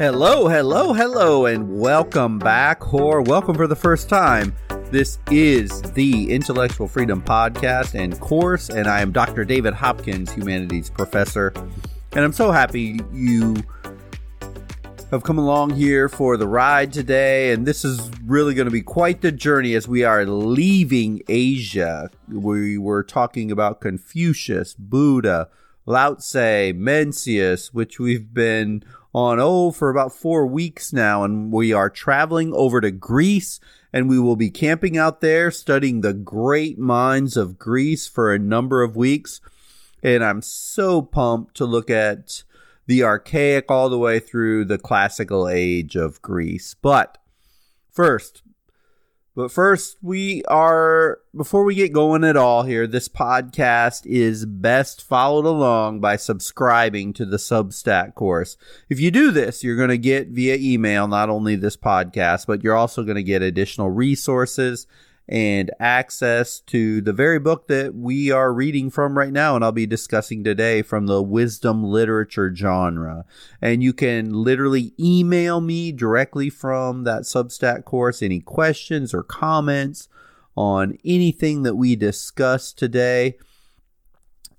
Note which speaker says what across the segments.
Speaker 1: Hello, hello, hello, and welcome back, or welcome for the first time. This is the Intellectual Freedom Podcast and course, and I am Dr. David Hopkins, Humanities Professor. And I'm so happy you have come along here for the ride today. And this is really going to be quite the journey as we are leaving Asia. We were talking about Confucius, Buddha, Lao Tse, Mencius, which we've been on, oh, for about four weeks now. And we are traveling over to Greece and we will be camping out there studying the great minds of Greece for a number of weeks. And I'm so pumped to look at the archaic all the way through the classical age of Greece. But first, but first, we are, before we get going at all here, this podcast is best followed along by subscribing to the Substack course. If you do this, you're going to get via email not only this podcast, but you're also going to get additional resources and access to the very book that we are reading from right now and I'll be discussing today from the wisdom literature genre. And you can literally email me directly from that Substack course any questions or comments on anything that we discussed today.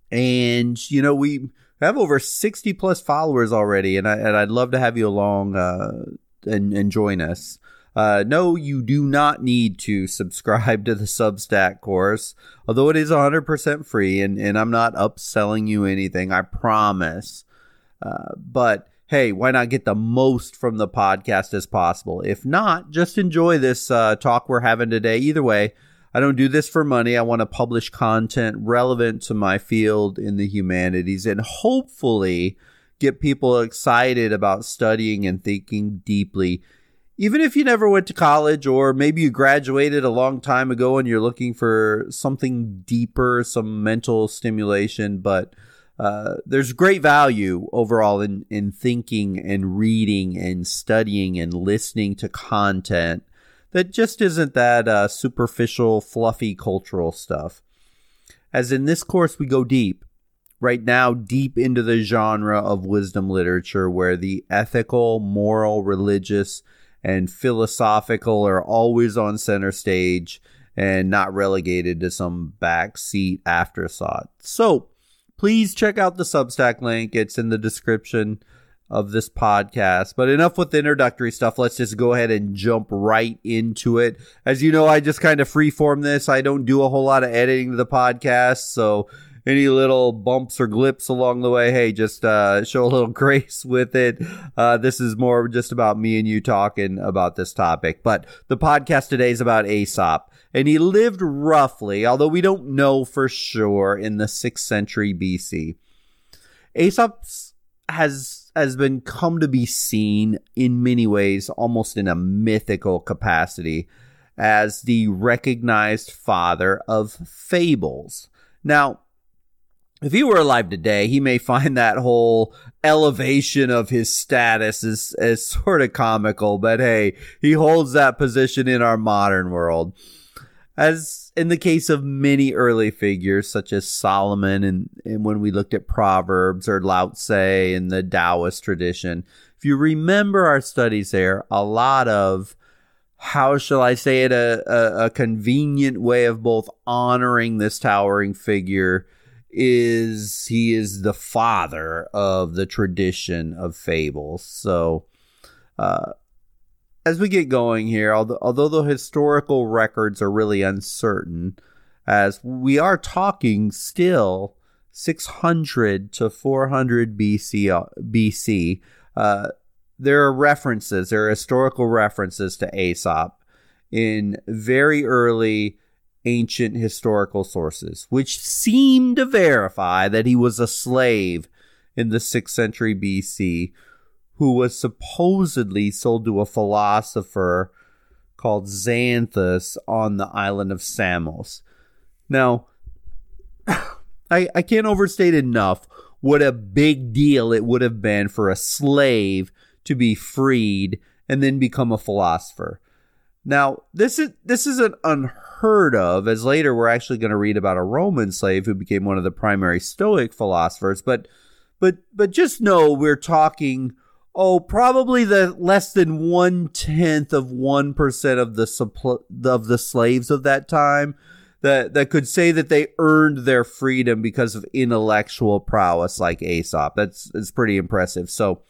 Speaker 1: And you know, we have over 60 plus followers already and I and I'd love to have you along uh and, and join us. Uh, no, you do not need to subscribe to the Substack course, although it is 100% free, and, and I'm not upselling you anything, I promise. Uh, but hey, why not get the most from the podcast as possible? If not, just enjoy this uh, talk we're having today. Either way, I don't do this for money. I want to publish content relevant to my field in the humanities and hopefully get people excited about studying and thinking deeply even if you never went to college or maybe you graduated a long time ago and you're looking for something deeper, some mental stimulation, but uh, there's great value overall in, in thinking and reading and studying and listening to content that just isn't that uh, superficial, fluffy cultural stuff. As in this course, we go deep. Right now, deep into the genre of wisdom literature where the ethical, moral, religious, and philosophical are always on center stage and not relegated to some backseat afterthought. So please check out the Substack link. It's in the description of this podcast. But enough with the introductory stuff. Let's just go ahead and jump right into it. As you know, I just kind of freeform this. I don't do a whole lot of editing to the podcast. So any little bumps or glips along the way, hey, just uh, show a little grace with it. Uh, this is more just about me and you talking about this topic. But the podcast today is about Aesop. And he lived roughly, although we don't know for sure, in the 6th century BC. Aesop has has been come to be seen in many ways almost in a mythical capacity as the recognized father of fables. Now, if he were alive today, he may find that whole elevation of his status as, as sort of comical, but hey, he holds that position in our modern world. As in the case of many early figures, such as Solomon, and, and when we looked at Proverbs or Lao Tse in the Taoist tradition, if you remember our studies there, a lot of how shall I say it, a, a, a convenient way of both honoring this towering figure is he is the father of the tradition of fables. So, uh, as we get going here, although, although the historical records are really uncertain, as we are talking still 600 to 400 BC, BC, uh, there are references, there are historical references to Aesop in very early ancient historical sources, which seem to verify that he was a slave in the 6th century BC who was supposedly sold to a philosopher called Xanthus on the island of Samos. Now, I, I can't overstate enough what a big deal it would have been for a slave to be freed and then become a philosopher. Now, this is this isn't unheard of, as later we're actually going to read about a Roman slave who became one of the primary Stoic philosophers. But but but just know we're talking oh, probably the less than one tenth of one percent of the suppl- of the slaves of that time that that could say that they earned their freedom because of intellectual prowess like Aesop. That's it's pretty impressive. So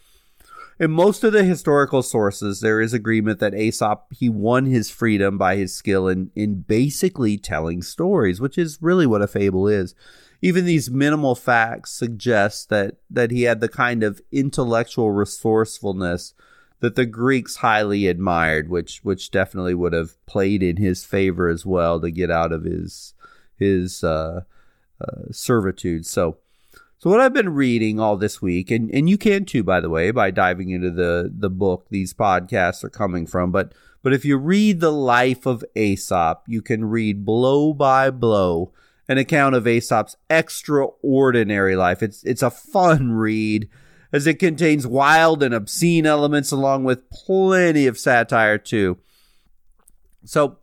Speaker 1: in most of the historical sources, there is agreement that Aesop he won his freedom by his skill in in basically telling stories, which is really what a fable is even these minimal facts suggest that that he had the kind of intellectual resourcefulness that the Greeks highly admired, which which definitely would have played in his favor as well to get out of his his uh, uh, servitude. So, so what I've been reading all this week, and and you can too, by the way, by diving into the the book these podcasts are coming from, but but if you read the life of Aesop, you can read blow by blow an account of Aesop's extraordinary life. It's it's a fun read as it contains wild and obscene elements along with plenty of satire too. So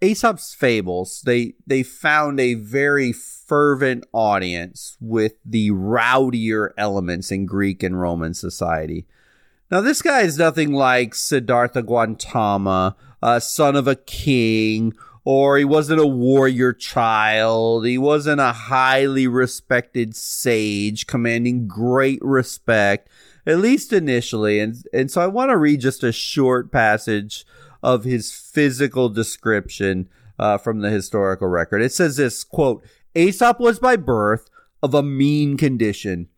Speaker 1: Aesop's fables, they they found a very fervent audience with the rowdier elements in Greek and Roman society. Now this guy is nothing like Siddhartha Gautama uh, son of a king, or he wasn't a warrior child. He wasn't a highly respected sage commanding great respect, at least initially. And, and so I want to read just a short passage of his physical description uh, from the historical record. It says this quote, Aesop was by birth of a mean condition,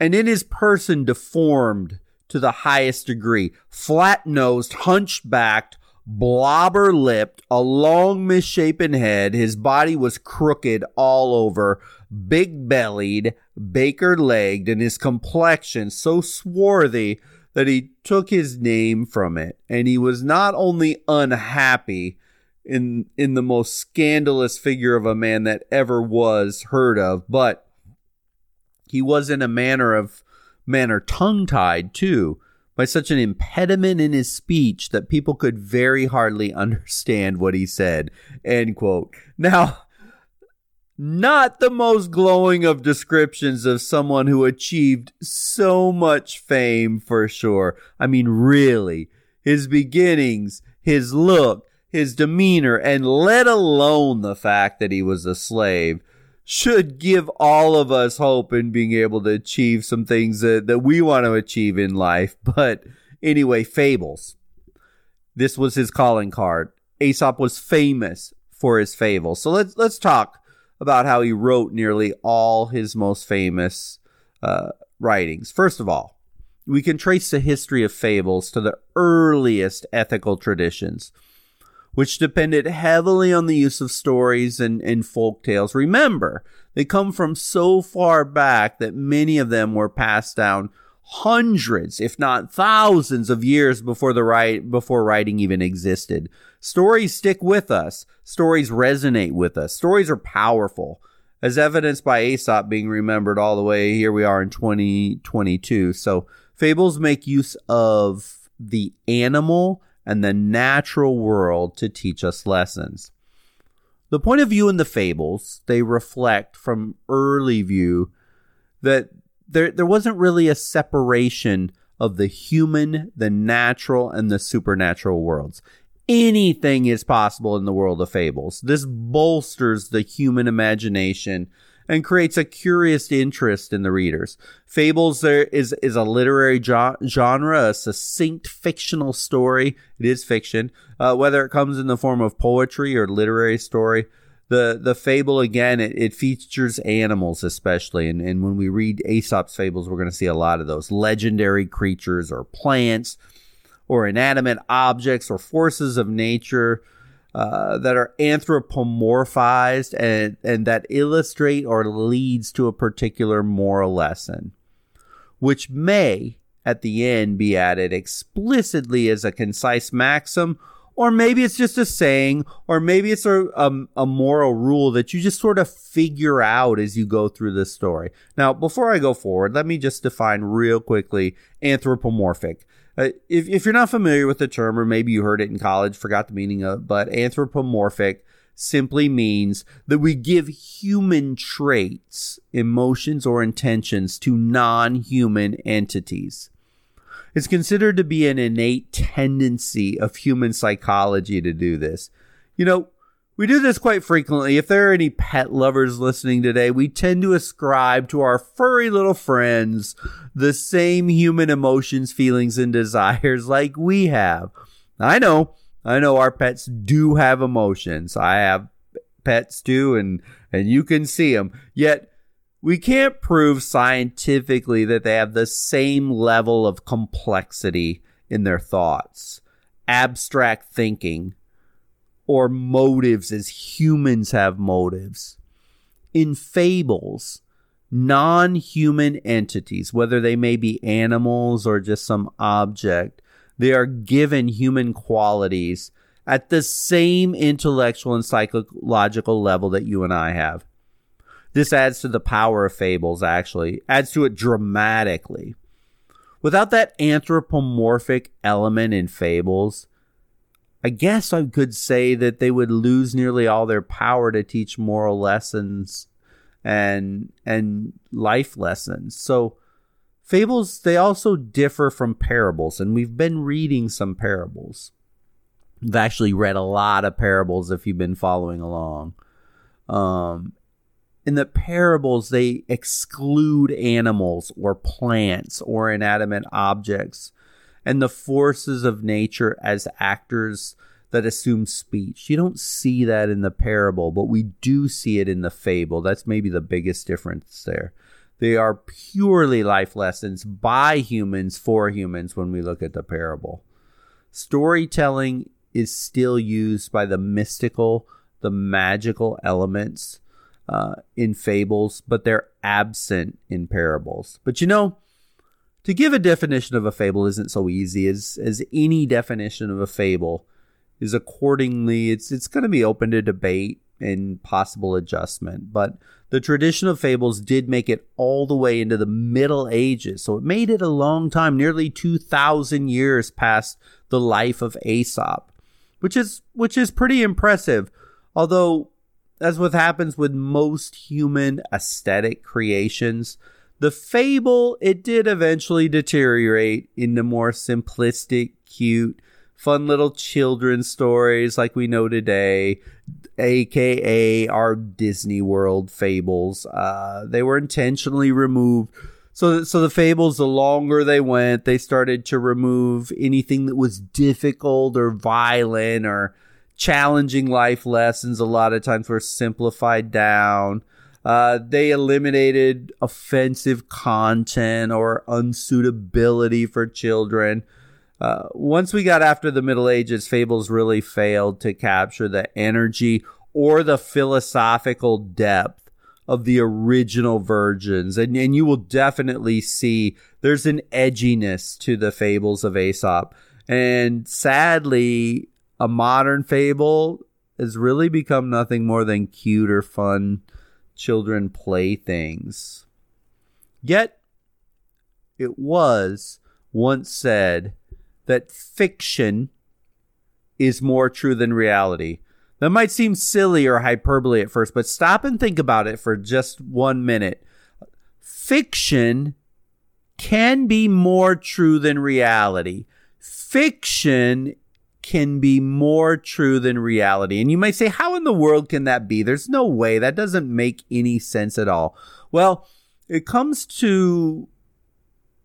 Speaker 1: and in his person deformed to the highest degree. Flat nosed, hunchbacked, blobber lipped, a long misshapen head. His body was crooked all over, big bellied, baker legged, and his complexion so swarthy that he took his name from it. And he was not only unhappy in in the most scandalous figure of a man that ever was heard of, but he was in a manner of manner tongue tied too by such an impediment in his speech that people could very hardly understand what he said. End quote. Now, not the most glowing of descriptions of someone who achieved so much fame for sure. I mean, really, his beginnings, his look, his demeanor, and let alone the fact that he was a slave should give all of us hope in being able to achieve some things that, that we want to achieve in life. But anyway, fables. This was his calling card. Aesop was famous for his fables. So let's let's talk about how he wrote nearly all his most famous uh, writings. First of all, we can trace the history of fables to the earliest ethical traditions which depended heavily on the use of stories and, and folk tales. Remember, they come from so far back that many of them were passed down hundreds, if not thousands of years before the write, before writing even existed. Stories stick with us. Stories resonate with us. Stories are powerful, as evidenced by Aesop being remembered all the way here we are in 2022. So fables make use of the animal and the natural world to teach us lessons. The point of view in the fables, they reflect from early view that there, there wasn't really a separation of the human, the natural, and the supernatural worlds. Anything is possible in the world of fables. This bolsters the human imagination and creates a curious interest in the readers. Fables there is is a literary jo- genre, a succinct fictional story. It is fiction, uh, whether it comes in the form of poetry or literary story. The the fable again, it, it features animals especially, and, and when we read Aesop's fables, we're going to see a lot of those legendary creatures or plants or inanimate objects or forces of nature uh, that are anthropomorphized and, and that illustrate or leads to a particular moral lesson, which may at the end be added explicitly as a concise maxim, or maybe it's just a saying, or maybe it's a, a, a, moral rule that you just sort of figure out as you go through the story. Now, before I go forward, let me just define real quickly anthropomorphic. Uh, if, if you're not familiar with the term, or maybe you heard it in college, forgot the meaning of, it, but anthropomorphic simply means that we give human traits, emotions, or intentions to non human entities. It's considered to be an innate tendency of human psychology to do this. You know, we do this quite frequently. If there are any pet lovers listening today, we tend to ascribe to our furry little friends the same human emotions, feelings, and desires like we have. I know, I know our pets do have emotions. I have pets too, and, and you can see them. Yet, we can't prove scientifically that they have the same level of complexity in their thoughts, abstract thinking, or motives as humans have motives. In fables, non human entities, whether they may be animals or just some object, they are given human qualities at the same intellectual and psychological level that you and I have. This adds to the power of fables, actually, adds to it dramatically. Without that anthropomorphic element in fables, I guess I could say that they would lose nearly all their power to teach moral lessons and and life lessons. So fables they also differ from parables and we've been reading some parables. I've actually read a lot of parables if you've been following along. Um in the parables they exclude animals or plants or inanimate objects and the forces of nature as actors that assume speech. You don't see that in the parable, but we do see it in the fable. That's maybe the biggest difference there. They are purely life lessons by humans for humans when we look at the parable. Storytelling is still used by the mystical, the magical elements uh, in fables, but they're absent in parables. But you know, to give a definition of a fable isn't so easy as as any definition of a fable is accordingly it's it's going to be open to debate and possible adjustment but the tradition of fables did make it all the way into the middle ages so it made it a long time nearly 2000 years past the life of aesop which is which is pretty impressive although as what happens with most human aesthetic creations the fable, it did eventually deteriorate into more simplistic, cute, fun little children's stories like we know today, aka our Disney World fables. Uh, they were intentionally removed. So, so the fables, the longer they went, they started to remove anything that was difficult or violent or challenging life lessons. A lot of times were simplified down. Uh, they eliminated offensive content or unsuitability for children. Uh, once we got after the Middle Ages, fables really failed to capture the energy or the philosophical depth of the original virgins. And, and you will definitely see there's an edginess to the fables of Aesop. And sadly, a modern fable has really become nothing more than cute or fun children playthings. Yet, it was once said that fiction is more true than reality. That might seem silly or hyperbole at first, but stop and think about it for just one minute. Fiction can be more true than reality. Fiction can be more true than reality. And you might say, how in the world can that be? There's no way. That doesn't make any sense at all. Well, it comes to,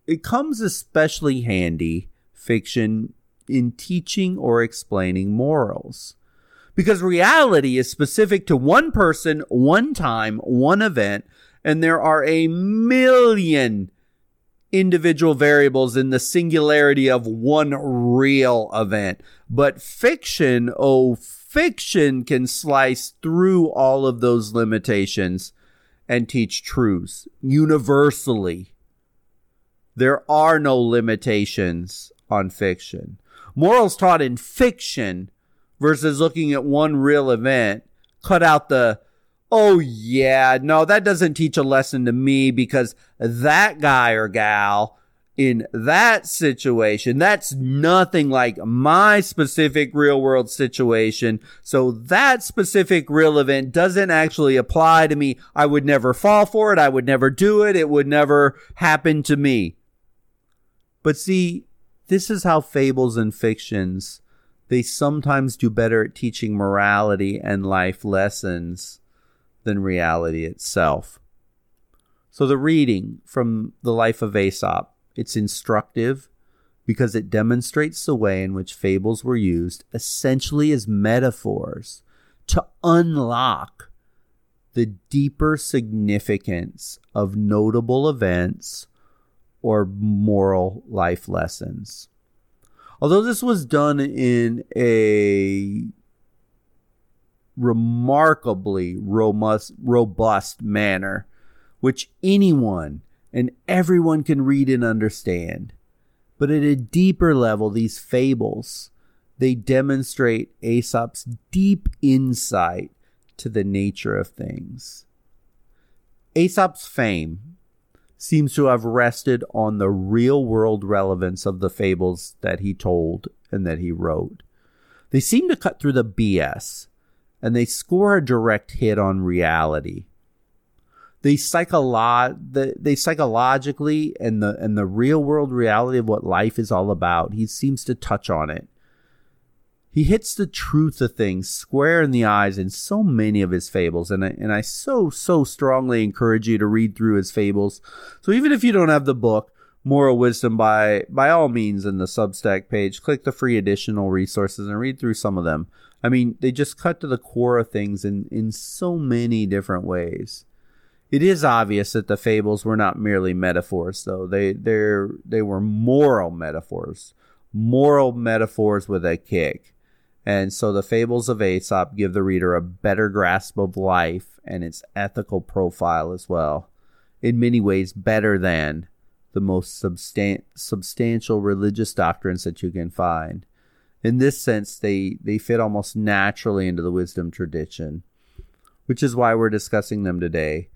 Speaker 1: it comes especially handy, fiction, in teaching or explaining morals. Because reality is specific to one person, one time, one event, and there are a million individual variables in the singularity of one real event. But fiction, oh, fiction can slice through all of those limitations and teach truths universally. There are no limitations on fiction. Morals taught in fiction versus looking at one real event cut out the oh yeah, no, that doesn't teach a lesson to me because that guy or gal in that situation, that's nothing like my specific real world situation. So that specific real event doesn't actually apply to me. I would never fall for it. I would never do it. It would never happen to me. But see, this is how fables and fictions, they sometimes do better at teaching morality and life lessons than reality itself. So the reading from the life of Aesop it's instructive because it demonstrates the way in which fables were used essentially as metaphors to unlock the deeper significance of notable events or moral life lessons. Although this was done in a remarkably robust, robust manner, which anyone and everyone can read and understand. But at a deeper level, these fables, they demonstrate Aesop's deep insight to the nature of things. Aesop's fame seems to have rested on the real world relevance of the fables that he told and that he wrote. They seem to cut through the BS and they score a direct hit on reality they psycholo- the, they psychologically and the and the real world reality of what life is all about. He seems to touch on it. He hits the truth of things square in the eyes in so many of his fables, and I, and I so so strongly encourage you to read through his fables. So even if you don't have the book, Moral Wisdom by by all means in the Substack page, click the free additional resources and read through some of them. I mean, they just cut to the core of things in in so many different ways. It is obvious that the fables were not merely metaphors, though. They they they were moral metaphors, moral metaphors with a kick. And so the fables of Aesop give the reader a better grasp of life and its ethical profile as well. In many ways, better than the most substan- substantial religious doctrines that you can find. In this sense, they, they fit almost naturally into the wisdom tradition, which is why we're discussing them today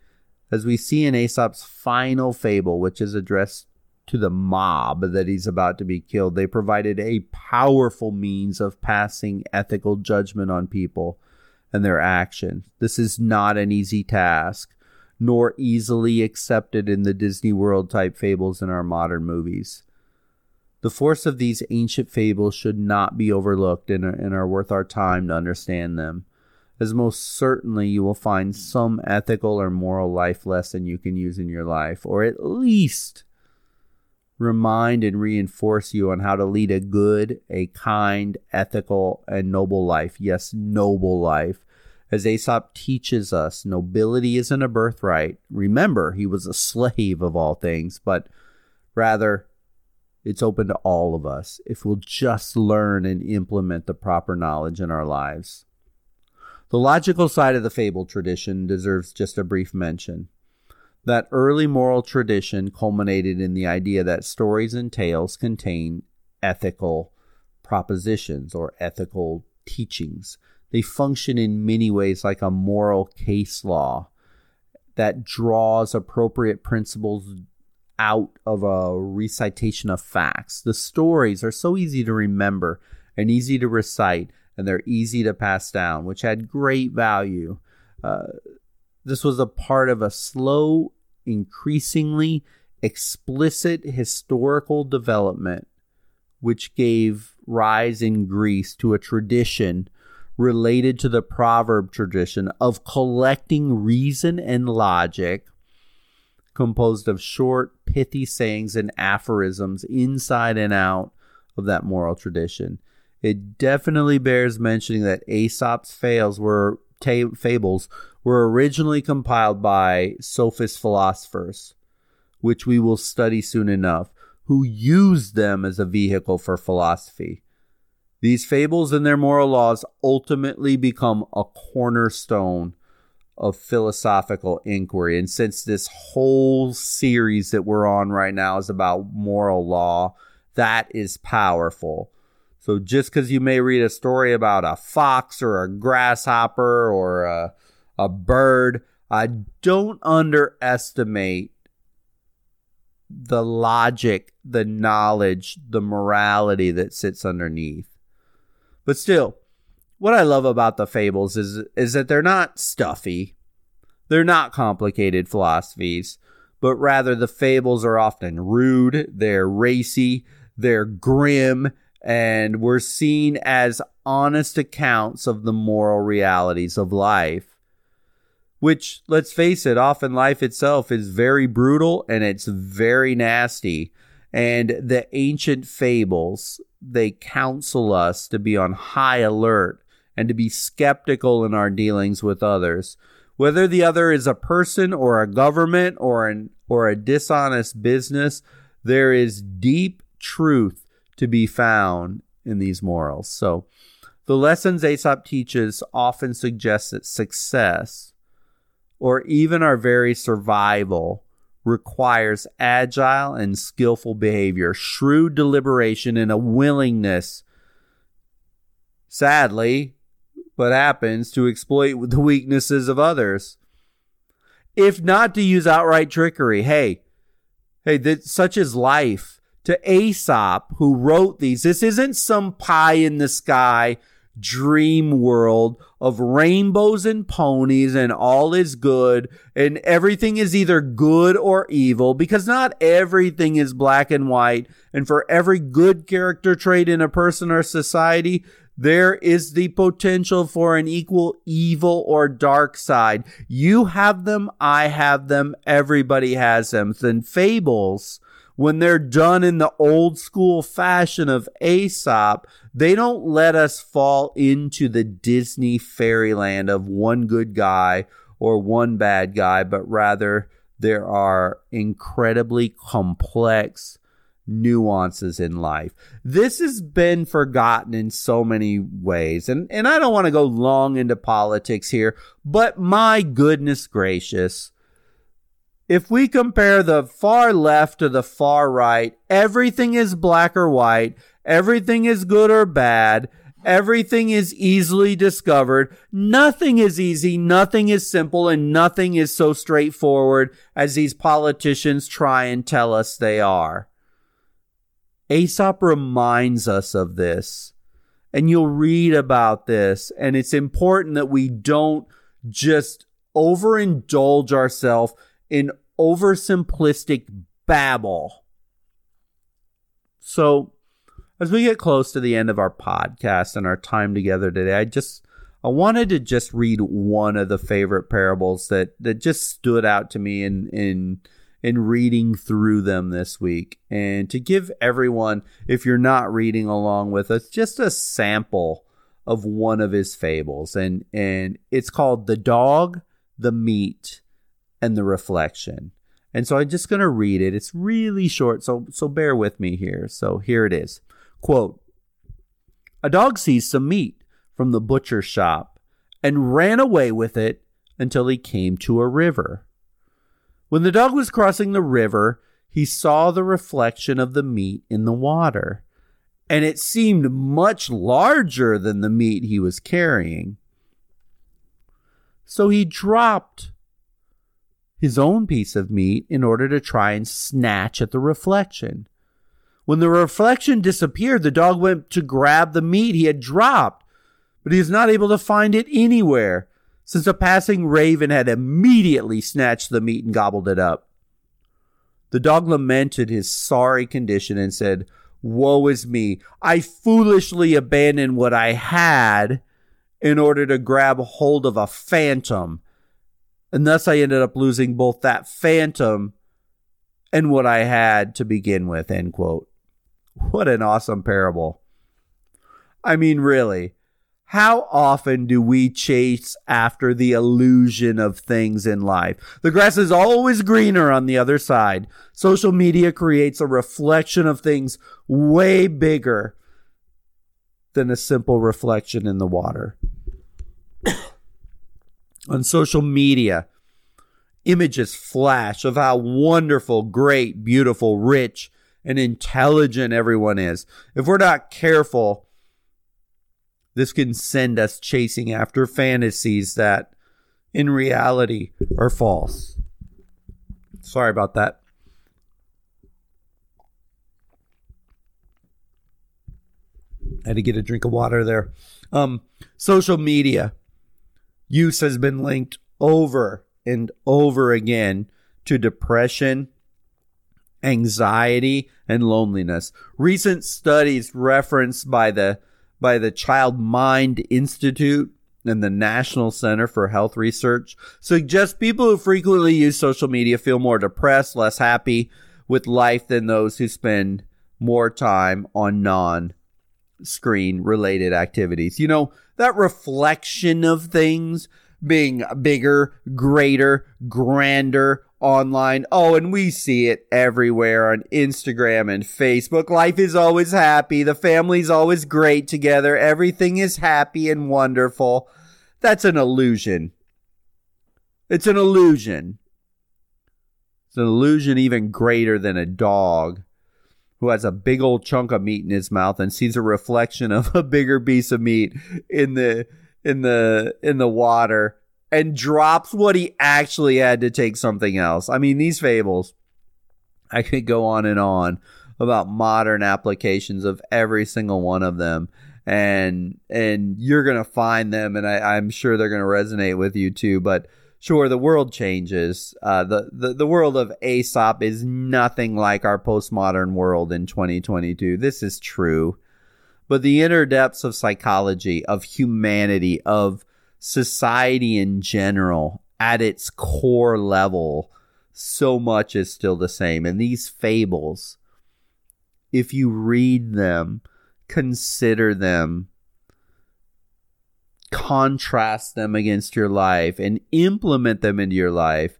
Speaker 1: as we see in Aesop's final fable, which is addressed to the mob that he's about to be killed, they provided a powerful means of passing ethical judgment on people and their actions. This is not an easy task, nor easily accepted in the Disney World type fables in our modern movies. The force of these ancient fables should not be overlooked and are worth our time to understand them as most certainly you will find some ethical or moral life lesson you can use in your life, or at least remind and reinforce you on how to lead a good, a kind, ethical, and noble life. Yes, noble life. As Aesop teaches us, nobility isn't a birthright. Remember, he was a slave of all things, but rather, it's open to all of us if we'll just learn and implement the proper knowledge in our lives. The logical side of the fable tradition deserves just a brief mention. That early moral tradition culminated in the idea that stories and tales contain ethical propositions or ethical teachings. They function in many ways like a moral case law that draws appropriate principles out of a recitation of facts. The stories are so easy to remember and easy to recite and they're easy to pass down, which had great value. Uh, this was a part of a slow, increasingly explicit historical development, which gave rise in Greece to a tradition related to the proverb tradition of collecting reason and logic composed of short, pithy sayings and aphorisms inside and out of that moral tradition it definitely bears mentioning that Aesop's fails were ta- fables were originally compiled by sophist philosophers, which we will study soon enough, who used them as a vehicle for philosophy. These fables and their moral laws ultimately become a cornerstone of philosophical inquiry. And since this whole series that we're on right now is about moral law, that is powerful. So just because you may read a story about a fox or a grasshopper or a, a bird, I don't underestimate the logic, the knowledge, the morality that sits underneath. But still, what I love about the fables is is that they're not stuffy. They're not complicated philosophies, but rather the fables are often rude, they're racy, they're grim, and we're seen as honest accounts of the moral realities of life. Which, let's face it, often life itself is very brutal and it's very nasty. And the ancient fables, they counsel us to be on high alert and to be skeptical in our dealings with others. Whether the other is a person or a government or an or a dishonest business, there is deep truth to be found in these morals. So the lessons Aesop teaches often suggest that success or even our very survival requires agile and skillful behavior, shrewd deliberation, and a willingness, sadly, but happens to exploit the weaknesses of others. If not to use outright trickery, hey, hey, that, such is life. To Aesop, who wrote these, this isn't some pie in the sky dream world of rainbows and ponies and all is good and everything is either good or evil because not everything is black and white. And for every good character trait in a person or society, there is the potential for an equal evil or dark side. You have them, I have them, everybody has them. Then fables, when they're done in the old school fashion of Aesop, they don't let us fall into the Disney fairyland of one good guy or one bad guy, but rather there are incredibly complex nuances in life. This has been forgotten in so many ways. And, and I don't want to go long into politics here, but my goodness gracious. If we compare the far left to the far right, everything is black or white, everything is good or bad, everything is easily discovered. Nothing is easy, nothing is simple, and nothing is so straightforward as these politicians try and tell us they are. Aesop reminds us of this. And you'll read about this. And it's important that we don't just overindulge ourselves in oversimplistic babble. So, as we get close to the end of our podcast and our time together today, I just I wanted to just read one of the favorite parables that that just stood out to me in in in reading through them this week and to give everyone, if you're not reading along with us, just a sample of one of his fables. And, and it's called The Dog, the Meat, and the Reflection. And so I'm just going to read it. It's really short, so, so bear with me here. So here it is. Quote, a dog seized some meat from the butcher's shop and ran away with it until he came to a river. When the dog was crossing the river, he saw the reflection of the meat in the water, and it seemed much larger than the meat he was carrying. So he dropped his own piece of meat in order to try and snatch at the reflection. When the reflection disappeared, the dog went to grab the meat he had dropped, but he was not able to find it anywhere since a passing raven had immediately snatched the meat and gobbled it up. The dog lamented his sorry condition and said, Woe is me! I foolishly abandoned what I had in order to grab hold of a phantom. And thus I ended up losing both that phantom and what I had to begin with. End quote. What an awesome parable. I mean, really, how often do we chase after the illusion of things in life? The grass is always greener on the other side. Social media creates a reflection of things way bigger than a simple reflection in the water on social media, images flash of how wonderful, great, beautiful, rich, and intelligent everyone is. If we're not careful, this can send us chasing after fantasies that in reality are false. Sorry about that. I had to get a drink of water there. Um, social media use has been linked over and over again to depression, anxiety, and loneliness. Recent studies referenced by the by the Child Mind Institute and the National Center for Health Research suggest people who frequently use social media feel more depressed, less happy with life than those who spend more time on non screen related activities. You know, that reflection of things being bigger, greater, grander online. Oh, and we see it everywhere on Instagram and Facebook. Life is always happy. The family's always great together. Everything is happy and wonderful. That's an illusion. It's an illusion. It's an illusion even greater than a dog who has a big old chunk of meat in his mouth and sees a reflection of a bigger piece of meat in the in the in the water and drops what he actually had to take something else. I mean, these fables I could go on and on about modern applications of every single one of them and and you're gonna find them and I, I'm sure they're gonna resonate with you too. But sure, the world changes. Uh, the, the the world of Aesop is nothing like our postmodern world in 2022. This is true but the inner depths of psychology, of humanity, of society in general, at its core level, so much is still the same. And these fables, if you read them, consider them, contrast them against your life, and implement them into your life,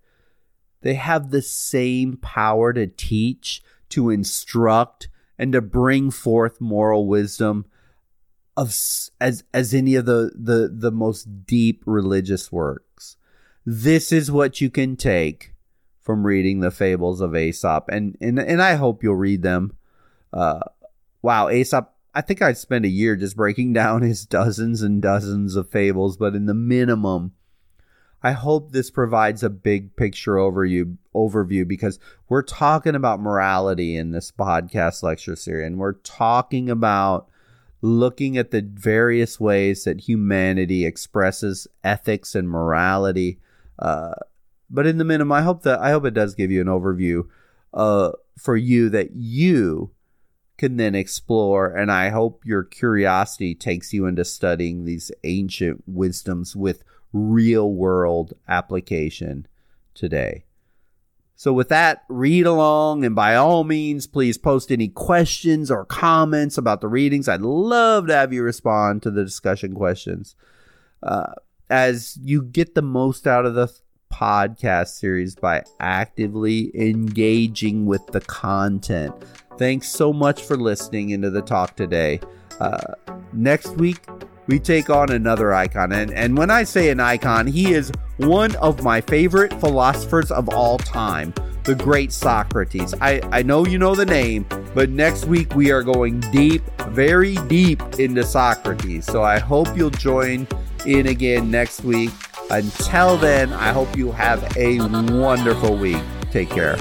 Speaker 1: they have the same power to teach, to instruct, and to bring forth moral wisdom of as as any of the the the most deep religious works. This is what you can take from reading the fables of Aesop, and and and I hope you'll read them. Uh, wow, Aesop. I think I'd spend a year just breaking down his dozens and dozens of fables, but in the minimum, I hope this provides a big picture overview overview because we're talking about morality in this podcast lecture series, and we're talking about looking at the various ways that humanity expresses ethics and morality. Uh, but in the minimum, I hope that I hope it does give you an overview uh, for you that you can then explore. And I hope your curiosity takes you into studying these ancient wisdoms with real world application today. So, with that, read along and by all means, please post any questions or comments about the readings. I'd love to have you respond to the discussion questions. Uh, as you get the most out of the podcast series by actively engaging with the content. Thanks so much for listening into the talk today. Uh, next week, we take on another icon. And, and when I say an icon, he is one of my favorite philosophers of all time, the great Socrates. I, I know you know the name, but next week we are going deep, very deep into Socrates. So I hope you'll join in again next week. Until then, I hope you have a wonderful week. Take care.